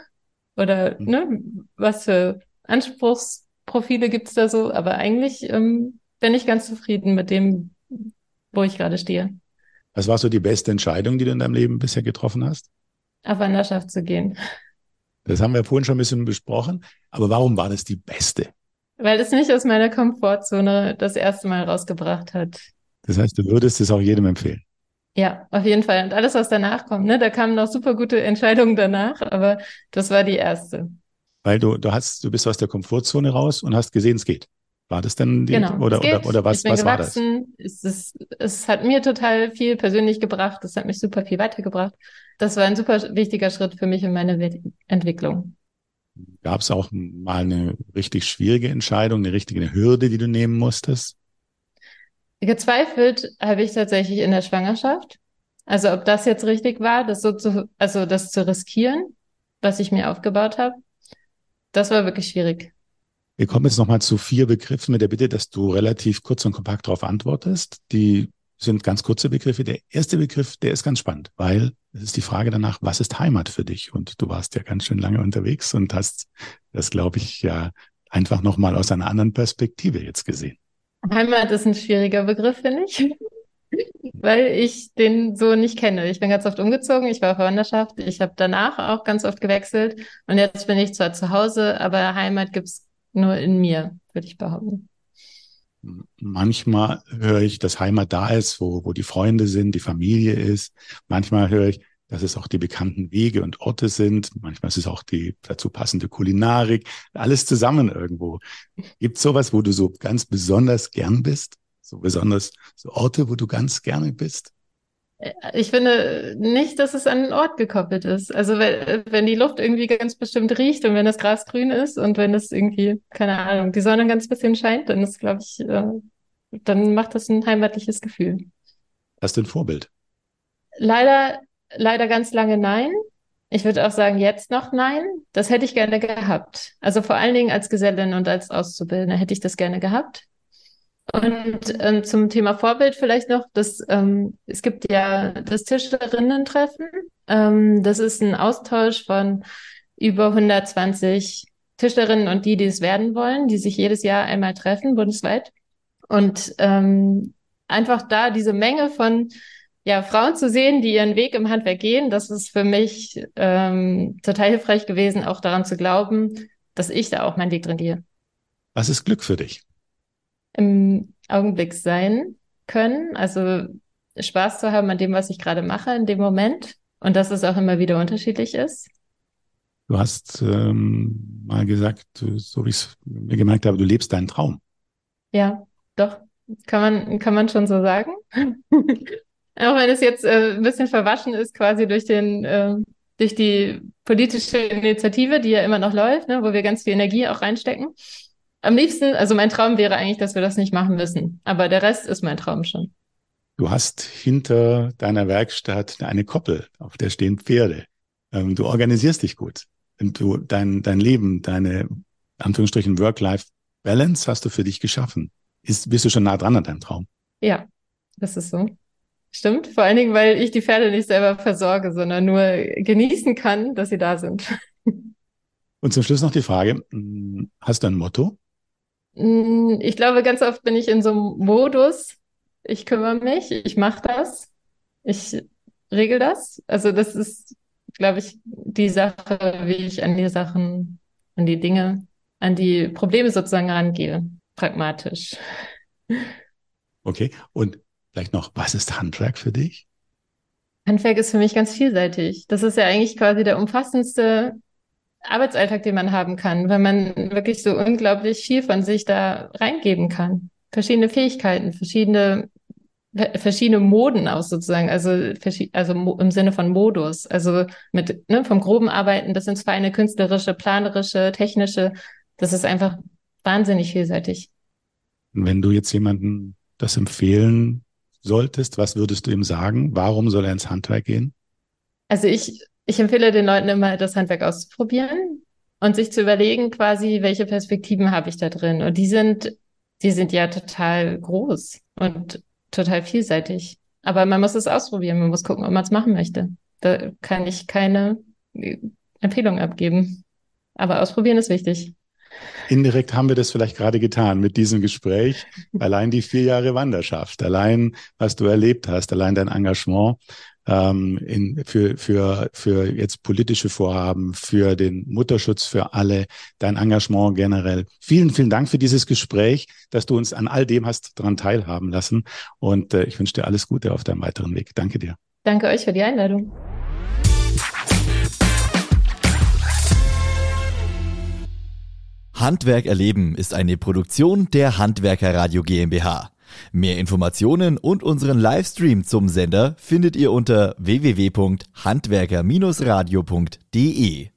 oder mhm. ne, was für Anspruchsprofile gibt's da so. Aber eigentlich ähm, bin ich ganz zufrieden mit dem, wo ich gerade stehe. Was war so die beste Entscheidung, die du in deinem Leben bisher getroffen hast? Auf Wanderschaft zu gehen. Das haben wir vorhin schon ein bisschen besprochen. Aber warum war das die beste? Weil es mich aus meiner Komfortzone das erste Mal rausgebracht hat. Das heißt, du würdest es auch jedem empfehlen? Ja, auf jeden Fall. Und alles, was danach kommt, ne, da kamen noch super gute Entscheidungen danach, aber das war die erste. Weil du, du hast, du bist aus der Komfortzone raus und hast gesehen, es geht. War das denn die, genau, oder, oder, oder was, was war das? Es, ist, es hat mir total viel persönlich gebracht. Es hat mich super viel weitergebracht. Das war ein super wichtiger Schritt für mich in meine Entwicklung. Gab es auch mal eine richtig schwierige Entscheidung, eine richtige Hürde, die du nehmen musstest? Gezweifelt habe ich tatsächlich in der Schwangerschaft. Also ob das jetzt richtig war, das so zu, also das zu riskieren, was ich mir aufgebaut habe. das war wirklich schwierig. Wir kommen jetzt nochmal zu vier Begriffen mit der Bitte, dass du relativ kurz und kompakt darauf antwortest. Die sind ganz kurze Begriffe. Der erste Begriff, der ist ganz spannend, weil es ist die Frage danach, was ist Heimat für dich? Und du warst ja ganz schön lange unterwegs und hast das, glaube ich, ja einfach nochmal aus einer anderen Perspektive jetzt gesehen. Heimat ist ein schwieriger Begriff, finde ich, weil ich den so nicht kenne. Ich bin ganz oft umgezogen, ich war auf Wanderschaft, ich habe danach auch ganz oft gewechselt und jetzt bin ich zwar zu Hause, aber Heimat gibt's nur in mir, würde ich behaupten. Manchmal höre ich, dass Heimat da ist, wo, wo die Freunde sind, die Familie ist. Manchmal höre ich, dass es auch die bekannten Wege und Orte sind. Manchmal ist es auch die dazu passende Kulinarik. Alles zusammen irgendwo. Gibt sowas, wo du so ganz besonders gern bist? So besonders so Orte, wo du ganz gerne bist? Ich finde nicht, dass es an den Ort gekoppelt ist. Also wenn, wenn die Luft irgendwie ganz bestimmt riecht und wenn das Gras grün ist und wenn es irgendwie, keine Ahnung, die Sonne ganz bisschen scheint, dann ist, glaube ich, äh, dann macht das ein heimatliches Gefühl. Hast du ein Vorbild? Leider, leider ganz lange nein. Ich würde auch sagen, jetzt noch nein. Das hätte ich gerne gehabt. Also vor allen Dingen als Gesellin und als Auszubildende hätte ich das gerne gehabt. Und ähm, zum Thema Vorbild vielleicht noch, dass ähm, es gibt ja das Tischlerinnen-Treffen. Ähm, das ist ein Austausch von über 120 Tischlerinnen und die, die es werden wollen, die sich jedes Jahr einmal treffen, bundesweit. Und ähm, einfach da diese Menge von ja, Frauen zu sehen, die ihren Weg im Handwerk gehen, das ist für mich ähm, total hilfreich gewesen, auch daran zu glauben, dass ich da auch meinen Weg drin gehe. Was ist Glück für dich? Im Augenblick sein können. Also Spaß zu haben an dem, was ich gerade mache in dem Moment und dass es auch immer wieder unterschiedlich ist. Du hast ähm, mal gesagt, so wie ich es mir gemerkt habe, du lebst deinen Traum. Ja, doch, kann man, kann man schon so sagen. auch wenn es jetzt äh, ein bisschen verwaschen ist, quasi durch den, äh, durch die politische Initiative, die ja immer noch läuft, ne, wo wir ganz viel Energie auch reinstecken. Am liebsten, also mein Traum wäre eigentlich, dass wir das nicht machen müssen. Aber der Rest ist mein Traum schon. Du hast hinter deiner Werkstatt eine Koppel, auf der stehen Pferde. Ähm, du organisierst dich gut. Und du, dein, dein Leben, deine, Anführungsstrichen, Work-Life-Balance hast du für dich geschaffen. Ist, bist du schon nah dran an deinem Traum? Ja, das ist so. Stimmt. Vor allen Dingen, weil ich die Pferde nicht selber versorge, sondern nur genießen kann, dass sie da sind. Und zum Schluss noch die Frage, hm, hast du ein Motto? Mm, ich glaube, ganz oft bin ich in so einem Modus, ich kümmere mich, ich mache das, ich regel das. Also das ist, glaube ich, die Sache, wie ich an die Sachen, an die Dinge, an die Probleme sozusagen rangehe, pragmatisch. Okay, und vielleicht noch, was ist Handwerk für dich? Handwerk ist für mich ganz vielseitig. Das ist ja eigentlich quasi der umfassendste Arbeitsalltag, den man haben kann, weil man wirklich so unglaublich viel von sich da reingeben kann. Verschiedene Fähigkeiten, verschiedene verschiedene Moden aus sozusagen, also also im Sinne von Modus, also mit ne, vom groben Arbeiten bis ins feine künstlerische, planerische, technische, das ist einfach wahnsinnig vielseitig. Wenn du jetzt jemanden das empfehlen solltest, was würdest du ihm sagen? Warum soll er ins Handwerk gehen? Also ich ich empfehle den Leuten immer, das Handwerk auszuprobieren und sich zu überlegen, quasi, welche Perspektiven habe ich da drin. Und die sind, die sind ja total groß und total vielseitig. Aber man muss es ausprobieren, man muss gucken, ob man es machen möchte. Da kann ich keine Empfehlung abgeben. Aber ausprobieren ist wichtig. Indirekt haben wir das vielleicht gerade getan mit diesem Gespräch. Allein die vier Jahre Wanderschaft, allein was du erlebt hast, allein dein Engagement ähm, in, für, für, für jetzt politische Vorhaben, für den Mutterschutz für alle, dein Engagement generell. Vielen, vielen Dank für dieses Gespräch, dass du uns an all dem hast daran teilhaben lassen. Und äh, ich wünsche dir alles Gute auf deinem weiteren Weg. Danke dir. Danke euch für die Einladung. Handwerk erleben ist eine Produktion der Handwerker Radio GmbH. Mehr Informationen und unseren Livestream zum Sender findet ihr unter www.handwerker-radio.de.